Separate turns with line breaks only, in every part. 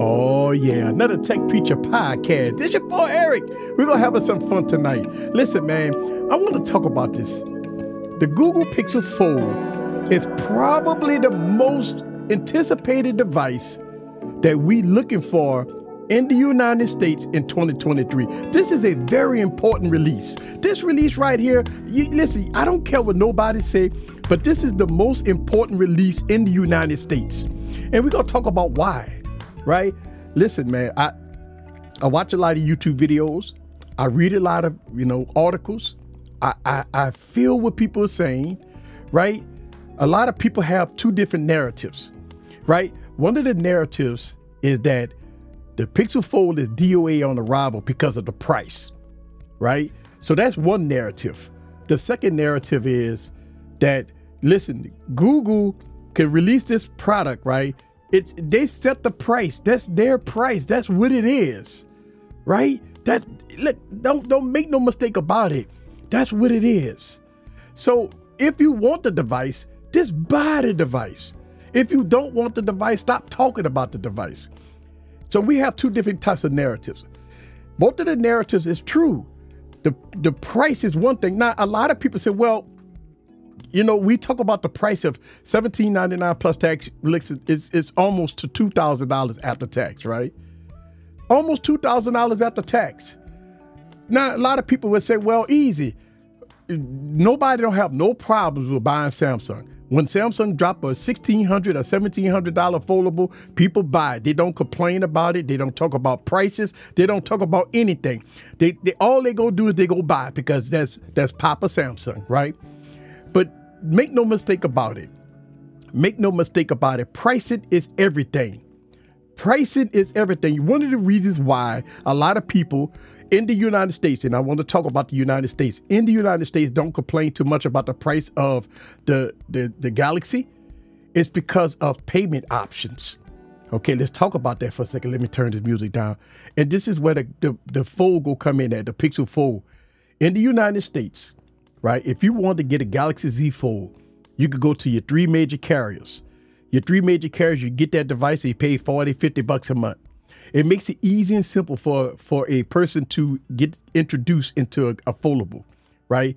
Oh, yeah, another Tech Preacher podcast. This your boy Eric. We're going to have some fun tonight. Listen, man, I want to talk about this. The Google Pixel Fold is probably the most anticipated device that we're looking for in the United States in 2023. This is a very important release. This release right here, you, listen, I don't care what nobody say, but this is the most important release in the United States. And we're going to talk about why, right? Listen, man, I I watch a lot of YouTube videos. I read a lot of, you know, articles. I, I, I feel what people are saying, right? A lot of people have two different narratives, right? One of the narratives is that the Pixel Fold is DOA on arrival because of the price, right? So that's one narrative. The second narrative is that listen, Google can release this product, right? It's they set the price. That's their price. That's what it is, right? That's look. Don't don't make no mistake about it. That's what it is. So if you want the device, just buy the device. If you don't want the device, stop talking about the device. So we have two different types of narratives. Both of the narratives is true. The the price is one thing. Now a lot of people say, well, you know, we talk about the price of seventeen ninety nine plus tax. It's, it's almost to two thousand dollars after tax, right? Almost two thousand dollars after tax. Now a lot of people would say, well, easy. Nobody don't have no problems with buying Samsung. When Samsung drop a $1,600 or $1,700 foldable, people buy it. They don't complain about it. They don't talk about prices. They don't talk about anything. They, they all they go do is they go buy it because that's that's Papa Samsung, right? Make no mistake about it. Make no mistake about it. Pricing is everything. Pricing is everything. One of the reasons why a lot of people in the United States, and I want to talk about the United States, in the United States don't complain too much about the price of the, the, the Galaxy, it's because of payment options. Okay, let's talk about that for a second. Let me turn this music down. And this is where the, the, the Fold will come in at, the Pixel Fold. In the United States, right, if you want to get a Galaxy Z Fold, you could go to your three major carriers. Your three major carriers, you get that device, and you pay 40, 50 bucks a month. It makes it easy and simple for for a person to get introduced into a, a foldable, right?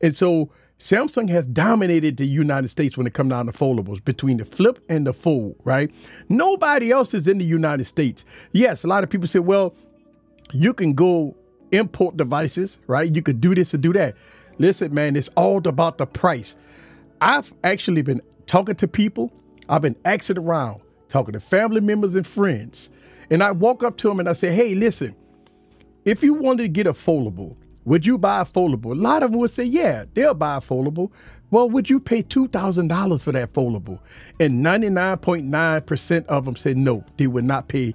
And so Samsung has dominated the United States when it comes down to foldables between the flip and the fold, right? Nobody else is in the United States. Yes, a lot of people say, well, you can go import devices, right? You could do this and do that. Listen, man, it's all about the price. I've actually been talking to people, I've been asking around, talking to family members and friends. And I walk up to them and I say, hey, listen, if you wanted to get a foldable, would you buy a foldable? A lot of them would say, yeah, they'll buy a foldable. Well, would you pay $2,000 for that foldable? And 99.9% of them said no, they would not pay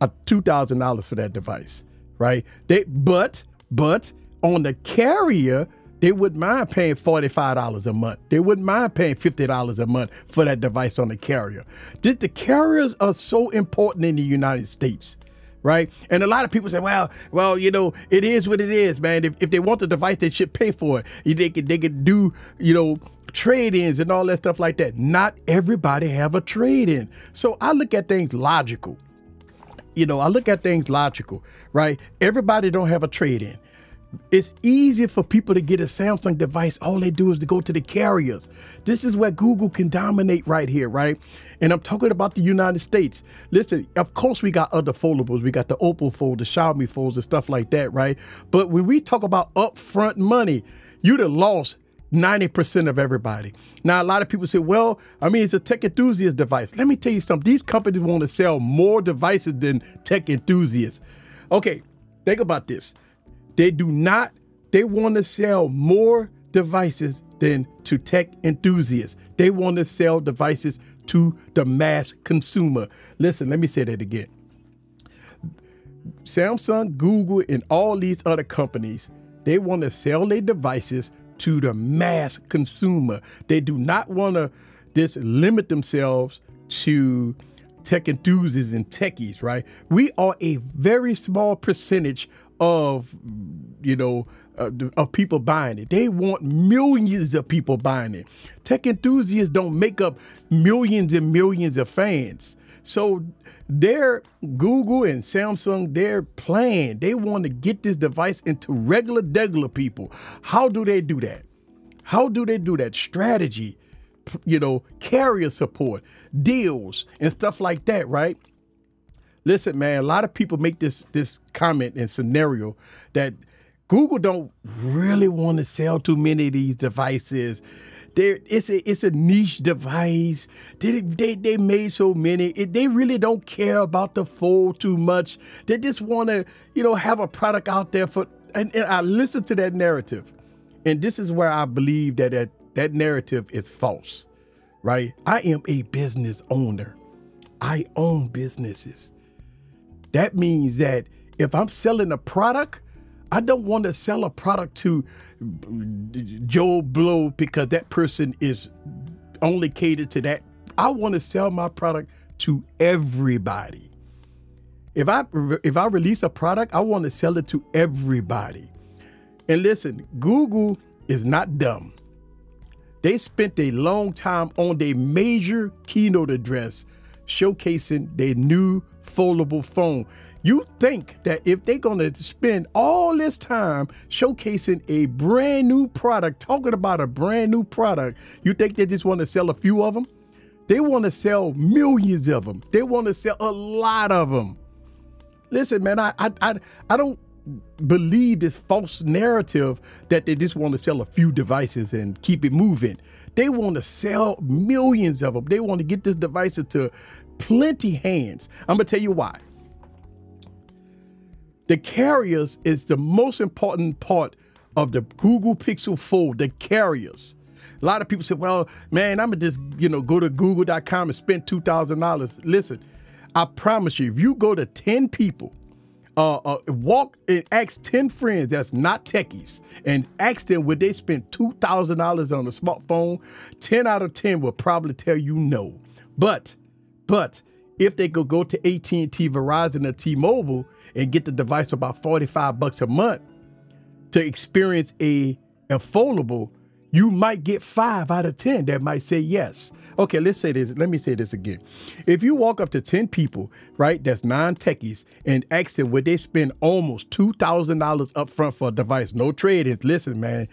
uh, $2,000 for that device, right? They, but, but on the carrier, they wouldn't mind paying $45 a month. They wouldn't mind paying $50 a month for that device on the carrier. Just the carriers are so important in the United States. Right. And a lot of people say, well, well, you know, it is what it is, man. If, if they want the device, they should pay for it. They could, they could do, you know, trade-ins and all that stuff like that. Not everybody have a trade-in. So I look at things logical. You know, I look at things logical, right? Everybody don't have a trade-in. It's easier for people to get a Samsung device. All they do is to go to the carriers. This is where Google can dominate right here, right? And I'm talking about the United States. Listen, of course, we got other foldables. We got the Oppo Fold, the Xiaomi Folds, and stuff like that, right? But when we talk about upfront money, you'd have lost 90% of everybody. Now, a lot of people say, well, I mean, it's a tech enthusiast device. Let me tell you something. These companies want to sell more devices than tech enthusiasts. Okay, think about this. They do not, they want to sell more devices than to tech enthusiasts. They want to sell devices to the mass consumer. Listen, let me say that again. Samsung, Google, and all these other companies, they want to sell their devices to the mass consumer. They do not want to just limit themselves to tech enthusiasts and techies, right? We are a very small percentage of, you know, uh, of people buying it. They want millions of people buying it. Tech enthusiasts don't make up millions and millions of fans. So their Google and Samsung, they're playing. They want to get this device into regular, degular people. How do they do that? How do they do that? Strategy, you know, carrier support, deals, and stuff like that, right? Listen, man, a lot of people make this this comment and scenario that Google don't really want to sell too many of these devices they it's a it's a niche device. They they, they made so many. It, they really don't care about the fold too much. They just want to you know have a product out there for. And, and I listen to that narrative, and this is where I believe that that, that narrative is false. Right? I am a business owner. I own businesses. That means that if I'm selling a product, I don't want to sell a product to Joe Blow because that person is only catered to that. I want to sell my product to everybody. If I if I release a product, I want to sell it to everybody. And listen, Google is not dumb. They spent a long time on their major keynote address showcasing their new foldable phone. You think that if they're going to spend all this time showcasing a brand new product, talking about a brand new product, you think they just want to sell a few of them? They want to sell millions of them. They want to sell a lot of them. Listen, man, I I I, I don't believe this false narrative that they just want to sell a few devices and keep it moving. They want to sell millions of them. They want to get this device into plenty hands. I'm gonna tell you why. The carriers is the most important part of the Google Pixel Fold, the carriers. A lot of people say, well, man, I'm gonna just, you know, go to google.com and spend $2,000. Listen, I promise you, if you go to 10 people, uh, uh, walk and ask 10 friends that's not techies and ask them would they spend $2,000 on a smartphone, 10 out of 10 will probably tell you no. But, but if they could go to AT&T, Verizon, or T-Mobile and get the device for about 45 bucks a month to experience a, a foldable, you might get five out of 10 that might say yes. Okay, let's say this. Let me say this again. If you walk up to 10 people, right, that's non techies, and ask them would they spend almost $2,000 up front for a device, no trade ins, listen, man.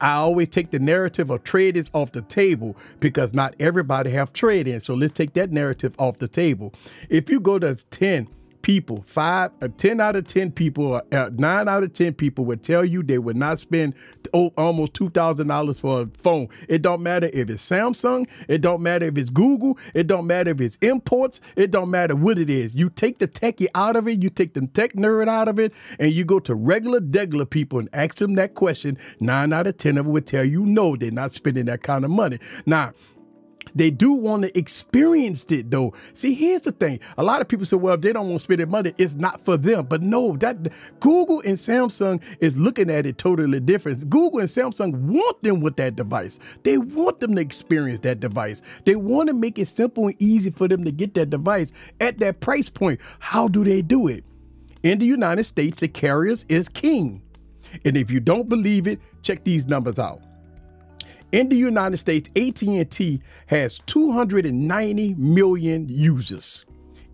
I always take the narrative of trade-ins off the table because not everybody have trade-ins. So let's take that narrative off the table. If you go to 10 people, five, uh, 10 out of 10 people, uh, nine out of 10 people would tell you they would not spend oh, almost $2,000 for a phone. It don't matter if it's Samsung. It don't matter if it's Google. It don't matter if it's imports. It don't matter what it is. You take the techie out of it. You take the tech nerd out of it and you go to regular, degular people and ask them that question. Nine out of 10 of them would tell you no, they're not spending that kind of money. Now, they do want to experience it though. See, here's the thing. A lot of people say, well, if they don't want to spend their money, it's not for them. But no, that Google and Samsung is looking at it totally different. Google and Samsung want them with that device. They want them to experience that device. They want to make it simple and easy for them to get that device at that price point. How do they do it? In the United States, the carriers is king. And if you don't believe it, check these numbers out. In the United States, AT&T has 290 million users.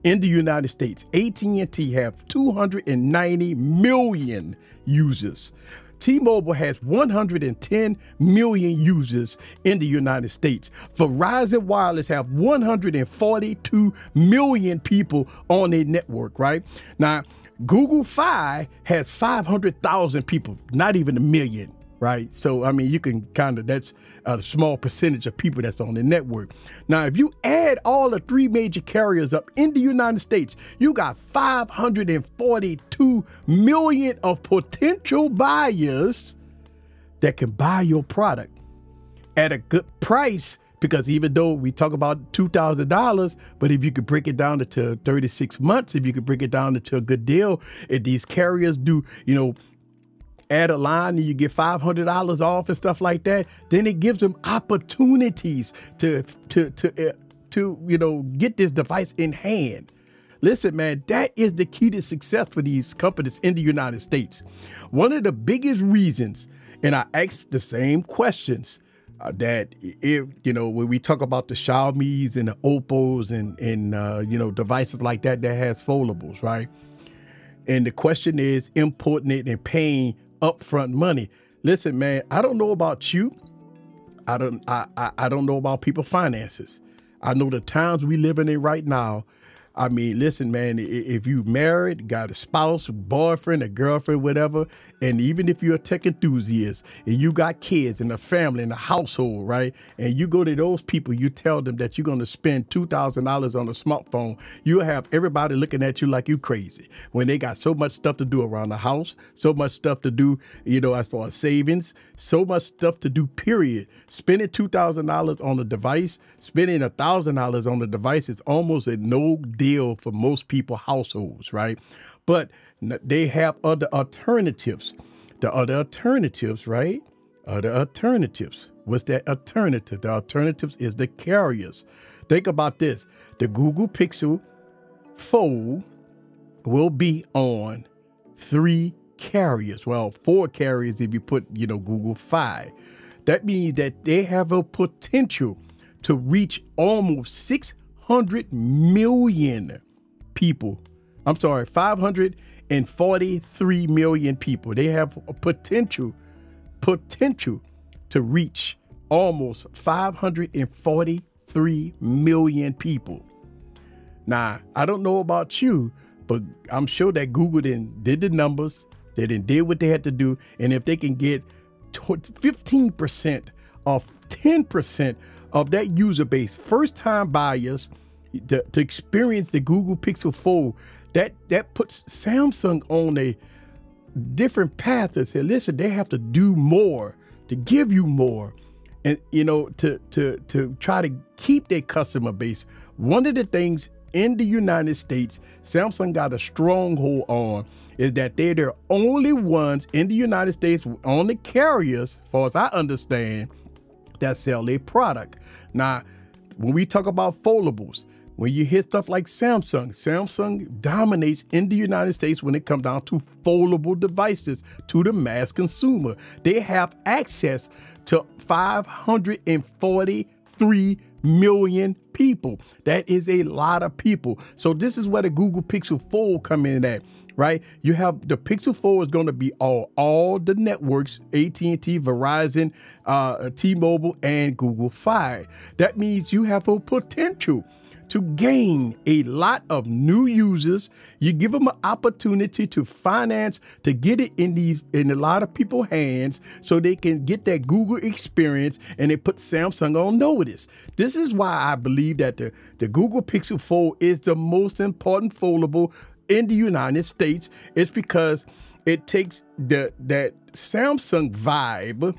In the United States, AT&T have 290 million users. T-Mobile has 110 million users in the United States. Verizon Wireless have 142 million people on their network, right? Now, Google Fi has 500,000 people, not even a million right? So, I mean, you can kind of, that's a small percentage of people that's on the network. Now, if you add all the three major carriers up in the United States, you got 542 million of potential buyers that can buy your product at a good price. Because even though we talk about $2,000, but if you could break it down to 36 months, if you could break it down into a good deal, if these carriers do, you know, add a line and you get $500 off and stuff like that, then it gives them opportunities to, to, to, uh, to, you know, get this device in hand. Listen, man, that is the key to success for these companies in the United States. One of the biggest reasons, and I asked the same questions uh, that it, you know, when we talk about the Xiaomi's and the Oppos and and uh, you know devices like that that has foldables, right? And the question is importing it and paying upfront money. Listen, man, I don't know about you. I don't I, I, I don't know about people finances. I know the times we living in right now I mean, listen, man, if you married, got a spouse, boyfriend, a girlfriend, whatever, and even if you're a tech enthusiast and you got kids and a family and a household, right? And you go to those people, you tell them that you're going to spend $2,000 on a smartphone, you'll have everybody looking at you like you crazy when they got so much stuff to do around the house, so much stuff to do, you know, as far as savings, so much stuff to do, period. Spending $2,000 on a device, spending $1,000 on a device is almost a no deal for most people households, right? But they have other alternatives. The other alternatives, right? Other alternatives. What's that alternative? The alternatives is the carriers. Think about this. The Google Pixel Fold will be on three carriers. Well, four carriers if you put, you know, Google Fi. That means that they have a potential to reach almost 600 million people. I'm sorry, 543 million people. They have a potential, potential to reach almost 543 million people. Now, I don't know about you, but I'm sure that Google then did the numbers, they then did what they had to do, and if they can get 15% of 10% of that user base, first time buyers, to, to experience the Google Pixel Fold, that that puts Samsung on a different path that said, listen, they have to do more to give you more. And you know, to to to try to keep their customer base. One of the things in the United States, Samsung got a stronghold on is that they're the only ones in the United States, only carriers, far as I understand, that sell a product. Now, when we talk about foldables, when you hear stuff like Samsung, Samsung dominates in the United States when it comes down to foldable devices to the mass consumer. They have access to 543 million people. That is a lot of people. So this is where the Google Pixel Fold come in at right? You have the Pixel Fold is going to be all all the networks, AT&T, Verizon, uh, T-Mobile, and Google Fi. That means you have a potential to gain a lot of new users. You give them an opportunity to finance to get it in these in a lot of people's hands so they can get that Google experience and they put Samsung on notice. This is why I believe that the, the Google Pixel Fold is the most important foldable in the United States. It's because it takes the that Samsung vibe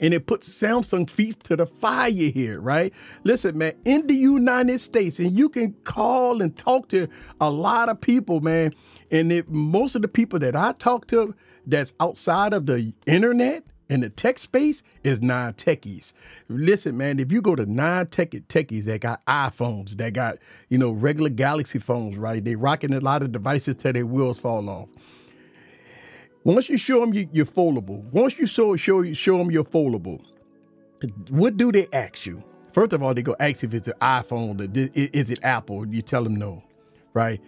and it puts Samsung feet to the fire here, right? Listen, man, in the United States, and you can call and talk to a lot of people, man. And if most of the people that I talk to that's outside of the internet and the tech space is non techies. Listen, man, if you go to non tech techies that got iPhones, that got, you know, regular Galaxy phones, right? They rocking a lot of devices till their wheels fall off. Once you show them you, are foldable, once you show show show them you're foldable, what do they ask you? First of all, they go ask if it's an iPhone, is it Apple? You tell them no, right?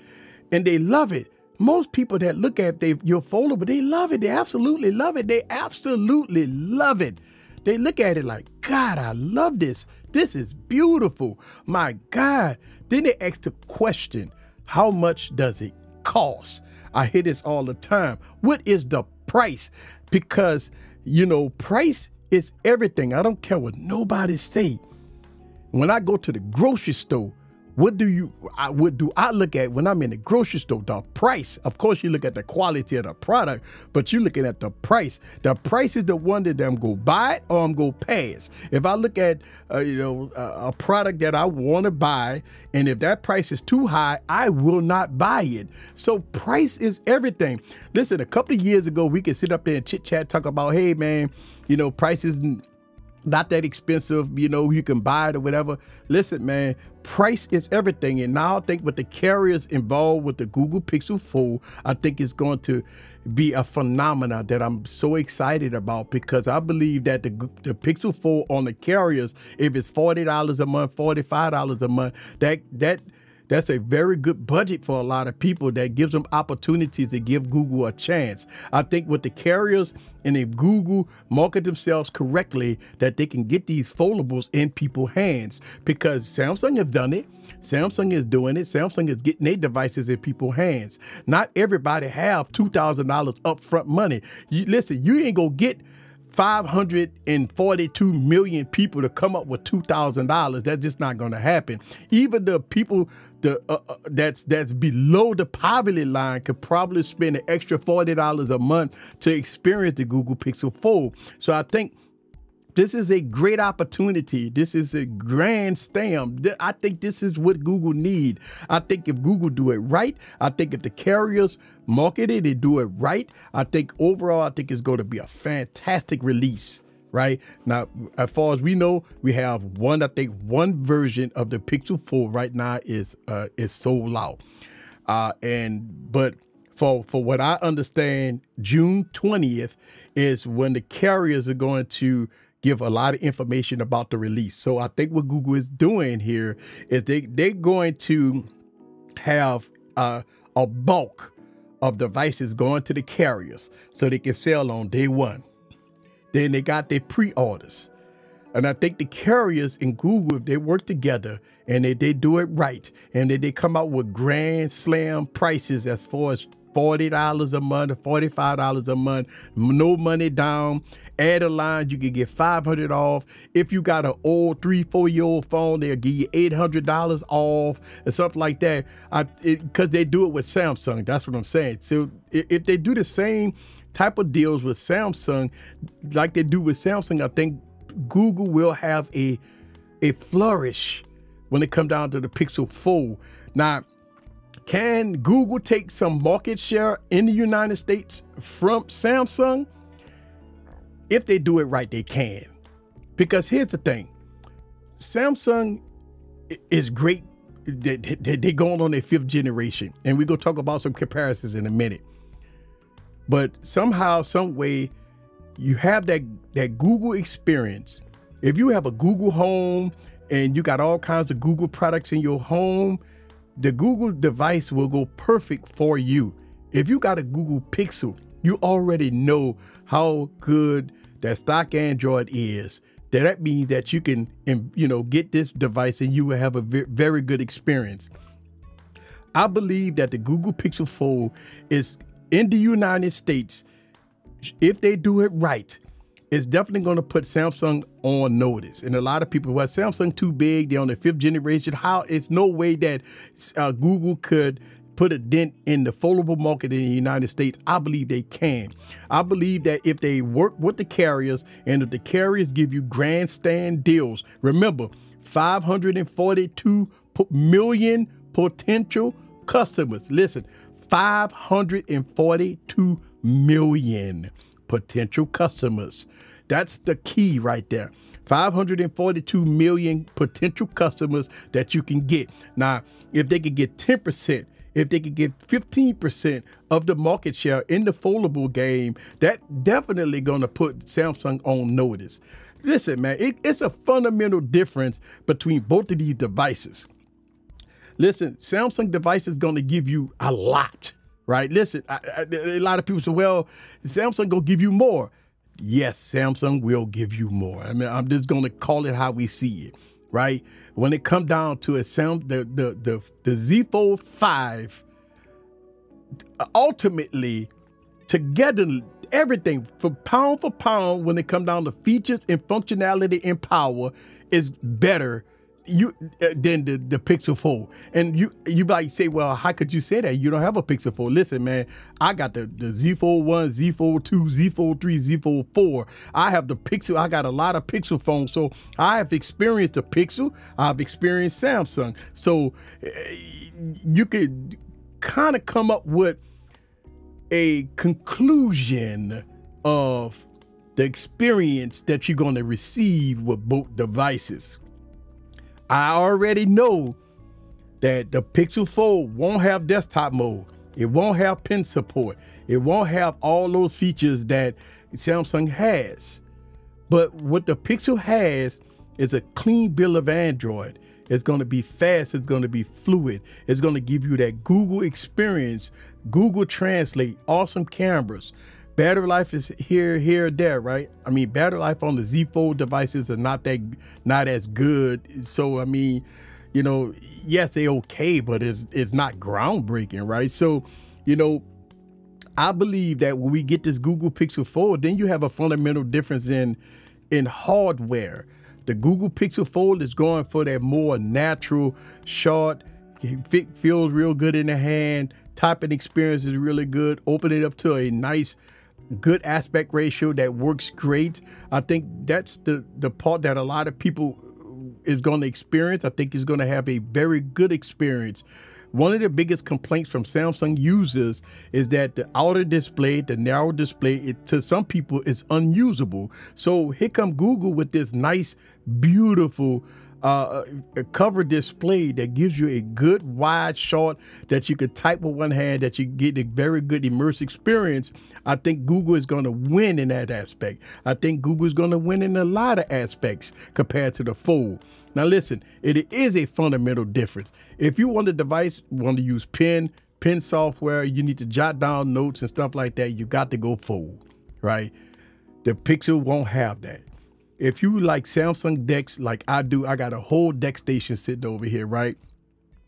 And they love it. Most people that look at they your but they love it. They absolutely love it. They absolutely love it. They look at it like, God, I love this. This is beautiful. My God. Then they ask the question, how much does it cost? I hear this all the time. What is the price? Because, you know, price is everything. I don't care what nobody say. When I go to the grocery store, what do you I, what do I look at when I'm in the grocery store? The price. Of course, you look at the quality of the product, but you're looking at the price. The price is the one that I'm gonna buy it or I'm gonna pass. If I look at uh, you know a product that I want to buy, and if that price is too high, I will not buy it. So price is everything. Listen, a couple of years ago, we could sit up there and chit chat, talk about, hey man, you know, prices not that expensive, you know, you can buy it or whatever. Listen, man, price is everything. And now I think with the carriers involved with the Google Pixel Fold, I think it's going to be a phenomenon that I'm so excited about because I believe that the, the Pixel Fold on the carriers, if it's $40 a month, $45 a month, that that that's a very good budget for a lot of people that gives them opportunities to give Google a chance. I think with the carriers and if Google market themselves correctly, that they can get these foldables in people's hands because Samsung have done it. Samsung is doing it. Samsung is getting their devices in people's hands. Not everybody have $2,000 upfront money. You, listen, you ain't gonna get 542 million people to come up with $2,000. That's just not going to happen. Even the people the uh, uh, that's that's below the poverty line could probably spend an extra $40 a month to experience the Google Pixel Fold. So I think this is a great opportunity. This is a grand stamp. I think this is what Google need. I think if Google do it right, I think if the carriers market it and do it right, I think overall, I think it's going to be a fantastic release right now as far as we know we have one i think one version of the pixel fold right now is uh is sold out uh and but for for what i understand june 20th is when the carriers are going to give a lot of information about the release. So I think what Google is doing here is they they're going to have uh, a bulk of devices going to the carriers so they can sell on day one. Then they got their pre-orders. And I think the carriers and Google, if they work together and they, they do it right and they, they come out with grand slam prices as far as $40 a month or $45 a month, no money down. Add a line, you can get 500 off. If you got an old three, four year old phone, they'll give you $800 off and stuff like that. Because they do it with Samsung. That's what I'm saying. So if they do the same type of deals with Samsung, like they do with Samsung, I think Google will have a a flourish when it comes down to the Pixel Fold. Now, can Google take some market share in the United States from Samsung? If they do it right, they can. Because here's the thing Samsung is great. They're going on their fifth generation. And we're going to talk about some comparisons in a minute. But somehow, some way, you have that, that Google experience. If you have a Google home and you got all kinds of Google products in your home, the Google device will go perfect for you. If you got a Google Pixel, you already know how good that stock Android is. That, means that you can, you know, get this device and you will have a very good experience. I believe that the Google Pixel Fold is in the United States. If they do it right, it's definitely going to put Samsung on notice. And a lot of people, well, Samsung too big, they're on the fifth generation. How it's no way that uh, Google could put a dent in the foldable market in the United States. I believe they can. I believe that if they work with the carriers and if the carriers give you grandstand deals, remember 542 million potential customers. Listen, 542 million potential customers. That's the key right there. 542 million potential customers that you can get. Now, if they could get 10%, if they could get 15% of the market share in the foldable game, that definitely going to put Samsung on notice. Listen, man, it, it's a fundamental difference between both of these devices. Listen, Samsung device is going to give you a lot right? Listen, I, I, a lot of people say, well, Samsung gonna give you more. Yes, Samsung will give you more. I mean, I'm just gonna call it how we see it, right? When it come down to a sound, the the the the Z Fold Five, ultimately, together everything for pound for pound, when it come down to features and functionality and power, is better you uh, the, the Pixel Fold. And you you might say, well, how could you say that? You don't have a Pixel Fold. Listen, man, I got the, the Z Fold 1, Z Fold 2, Z Fold 3, Z Fold 4. I have the Pixel. I got a lot of Pixel phones. So I have experienced the Pixel. I've experienced Samsung. So uh, you could kind of come up with a conclusion of the experience that you're going to receive with both devices. I already know that the Pixel Fold won't have desktop mode. It won't have pen support. It won't have all those features that Samsung has. But what the Pixel has is a clean bill of Android. It's going to be fast. It's going to be fluid. It's going to give you that Google experience, Google Translate, awesome cameras. Battery life is here, here, there, right? I mean, battery life on the Z Fold devices are not that, not as good. So, I mean, you know, yes, they okay, but it's it's not groundbreaking, right? So, you know, I believe that when we get this Google Pixel Fold, then you have a fundamental difference in in hardware. The Google Pixel Fold is going for that more natural, short, feels real good in the hand. Typing experience is really good. Open it up to a nice, good aspect ratio that works great. I think that's the the part that a lot of people is going to experience. I think is going to have a very good experience one of the biggest complaints from Samsung users is that the outer display, the narrow display, it, to some people is unusable. So here come Google with this nice, beautiful uh, a cover display that gives you a good wide shot that you could type with one hand, that you get a very good immersive experience. I think Google is going to win in that aspect. I think Google is going to win in a lot of aspects compared to the Fold. Now, listen, it is a fundamental difference. If you want a device, want to use pen, pen software, you need to jot down notes and stuff like that, you got to go Fold, right? The Pixel won't have that. If you like Samsung DeX like I do, I got a whole DeX station sitting over here, right?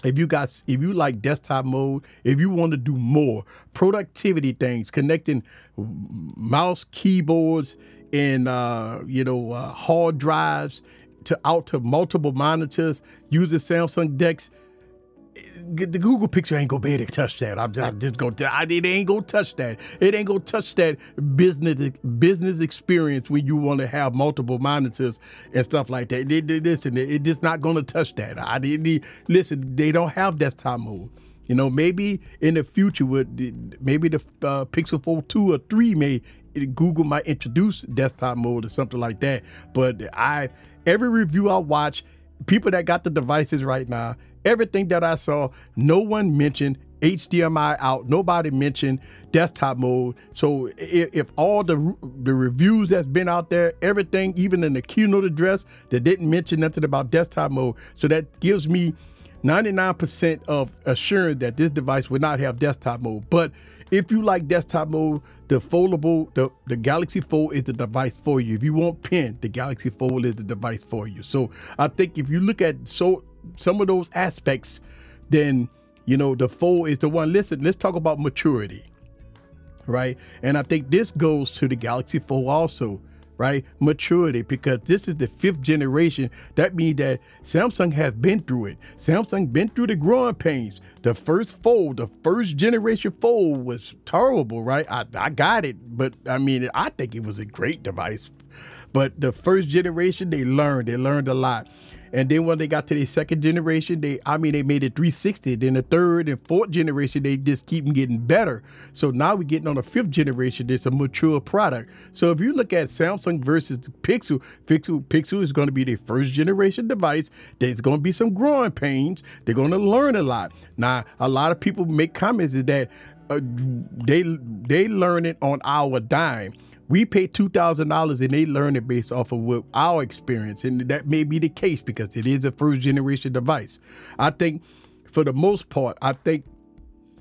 If you got if you like desktop mode, if you want to do more productivity things, connecting mouse keyboards and uh, you know uh, hard drives to out to multiple monitors using Samsung DeX, the Google Pixel ain't gonna be able to touch that. I'm, I'm just gonna, I, it ain't gonna touch that. It ain't gonna touch that business business experience when you want to have multiple monitors and stuff like that. Listen, it, just not gonna touch that. I didn't listen. They don't have desktop mode. You know, maybe in the future, with maybe the uh, Pixel Fold, two or three may Google might introduce desktop mode or something like that. But I every review I watch, people that got the devices right now, everything that I saw, no one mentioned HDMI out. Nobody mentioned desktop mode. So if, if, all the the reviews that's been out there, everything, even in the keynote address, that didn't mention nothing about desktop mode. So that gives me 99% of assurance that this device would not have desktop mode. But if you like desktop mode, the foldable, the, the Galaxy Fold is the device for you. If you want pen, the Galaxy Fold is the device for you. So I think if you look at so some of those aspects, then you know the Fold is the one. Listen, let's talk about maturity, right? And I think this goes to the Galaxy Fold also right? Maturity, because this is the fifth generation. That means that Samsung has been through it. Samsung been through the growing pains. The first fold, the first generation fold was terrible, right? I, I got it, but I mean, I think it was a great device. But the first generation, they learned. They learned a lot. And then when they got to the second generation, they I mean they made it 360. Then the third and fourth generation, they just keep getting better. So now we're getting on the fifth generation. It's a mature product. So if you look at Samsung versus Pixel, Pixel Pixel is going to be the first generation device. There's going to be some growing pains. They're going to learn a lot. Now a lot of people make comments is that uh, they they learn it on our dime we pay two thousand dollars and they learn it based off of what our experience, and that may be the case because it is a first generation device. I think, for the most part, I think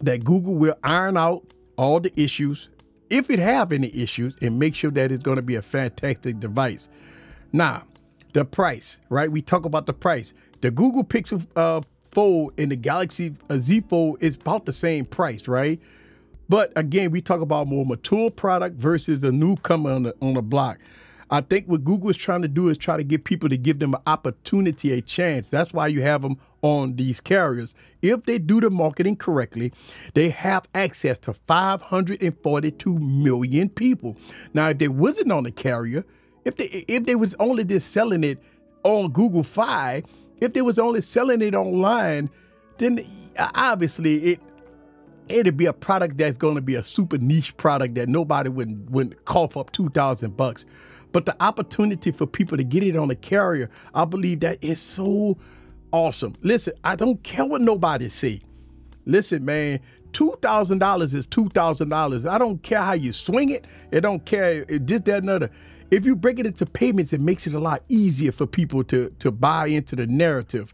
that Google will iron out all the issues, if it have any issues, and make sure that it's going to be a fantastic device. Now, the price, right? We talk about the price. The Google Pixel uh, Fold and the Galaxy uh, Z Fold is about the same price, right? But again, we talk about more mature product versus a newcomer on the, on the block. I think what Google is trying to do is try to get people to give them an opportunity, a chance. That's why you have them on these carriers. If they do the marketing correctly, they have access to 542 million people. Now, if they wasn't on the carrier, if they if they was only just selling it on Google Fi, if they was only selling it online, then obviously it it'd be a product that's going to be a super niche product that nobody would would cough up two thousand bucks. But the opportunity for people to get it on a carrier, I believe that is so awesome. Listen, I don't care what nobody say. Listen, man, two thousand dollars is two thousand dollars. I don't care how you swing it. It don't care. It did that another. If you break it into payments, it makes it a lot easier for people to to buy into the narrative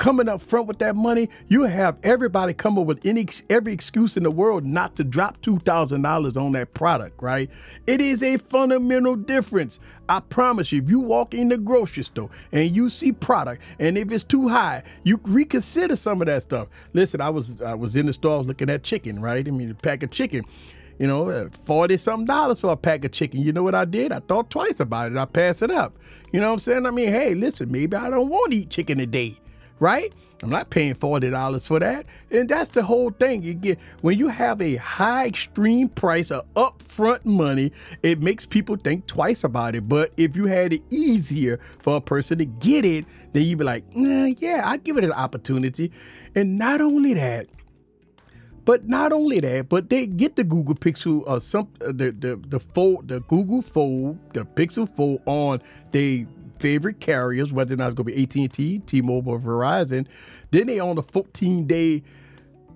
coming up front with that money, you have everybody come up with any every excuse in the world not to drop two thousand dollars on that product, right? It is a fundamental difference. I promise you, if you walk in the grocery store and you see product, and if it's too high, you reconsider some of that stuff. Listen, I was I was in the store, looking at chicken, right? I mean, a pack of chicken you know, uh, 40 something dollars for a pack of chicken. You know what I did? I thought twice about it. I passed it up. You know what I'm saying? I mean, hey, listen, maybe I don't want to eat chicken today right? I'm not paying $40 for that. And that's the whole thing. You get when you have a high extreme price of upfront money, it makes people think twice about it. But if you had it easier for a person to get it, then you'd be like, nah, yeah, I give it an opportunity. And not only that, but not only that, but they get the Google Pixel or uh, some uh, the the the fold the Google Fold the Pixel Fold on they favorite carriers, whether or not it's going to be AT&T, T-Mobile, or Verizon. Then they on a 14 day,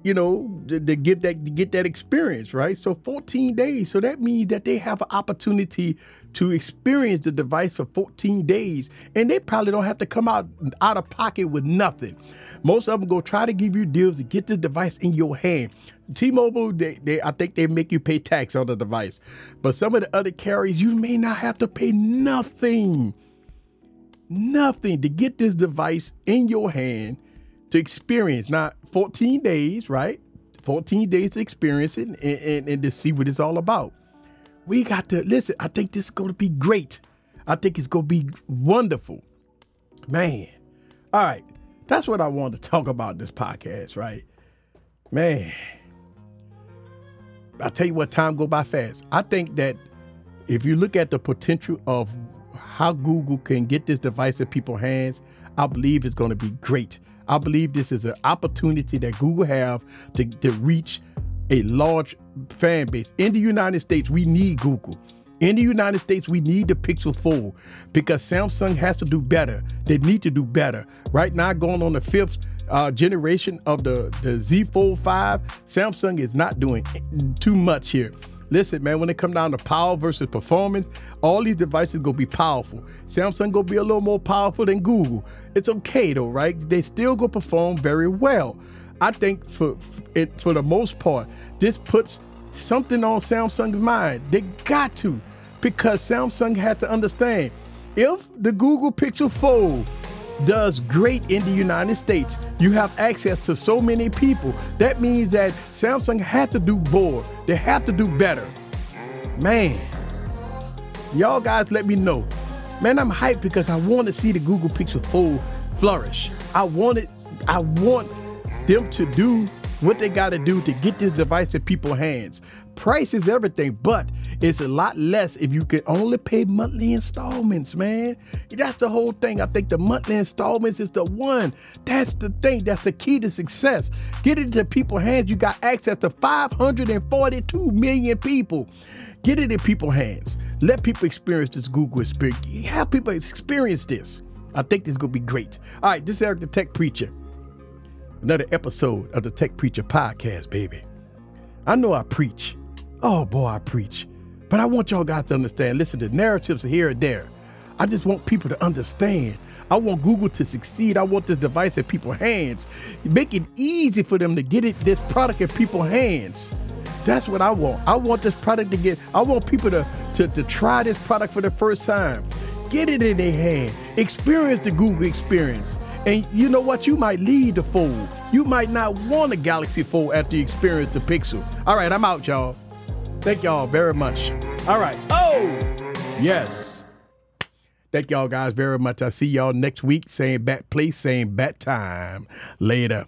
you know, to, to get that to get that experience, right? So 14 days. So that means that they have an opportunity to experience the device for 14 days, and they probably don't have to come out out of pocket with nothing. Most of them go try to give you deals to get the device in your hand. T-Mobile, they, they I think they make you pay tax on the device, but some of the other carriers you may not have to pay nothing nothing to get this device in your hand to experience. Not 14 days, right? 14 days to experience it and, and, and to see what it's all about. We got to listen. I think this is going to be great. I think it's going to be wonderful. Man. All right. That's what I wanted to talk about this podcast, right? Man. I tell you what, time go by fast. I think that if you look at the potential of how Google can get this device in people's hands, I believe it's going to be great. I believe this is an opportunity that Google have to, to reach a large fan base. In the United States, we need Google. In the United States, we need the Pixel Fold because Samsung has to do better. They need to do better. Right now, going on the fifth uh, generation of the, the Z Fold 5, Samsung is not doing too much here. Listen, man, when it come down to power versus performance, all these devices gonna be powerful. Samsung gonna be a little more powerful than Google. It's okay though, right? They still gonna perform very well. I think for it for the most part, this puts something on Samsung's mind. They got to, because Samsung had to understand if the Google Pixel Fold does great in the United States. You have access to so many people. That means that Samsung has to do more. They have to do better. Man, y'all guys let me know. Man, I'm hyped because I want to see the Google Pixel Fold flourish. I want it, I want them to do what they got to do to get this device in people's hands. Price is everything, but it's a lot less if you can only pay monthly installments, man. That's the whole thing. I think the monthly installments is the one. That's the thing. That's the key to success. Get it into people's hands. You got access to 542 million people. Get it in people's hands. Let people experience this Google experience. Have people experience this. I think this is going to be great. All right, this is Eric the Tech Preacher. Another episode of the Tech Preacher Podcast, baby. I know I preach. Oh boy, I preach. But I want y'all guys to understand. Listen, the narratives are here and there. I just want people to understand. I want Google to succeed. I want this device in people's hands. Make it easy for them to get it, this product in people's hands. That's what I want. I want this product to get, I want people to, to, to try this product for the first time. Get it in their hand. Experience the Google experience. And you know what? You might lead the fold. You might not want a Galaxy Fold after you experience the Pixel. All right, I'm out, y'all. Thank y'all very much. All right. Oh, yes. Thank y'all guys very much. I see y'all next week. Same bat place, same bat time. Later.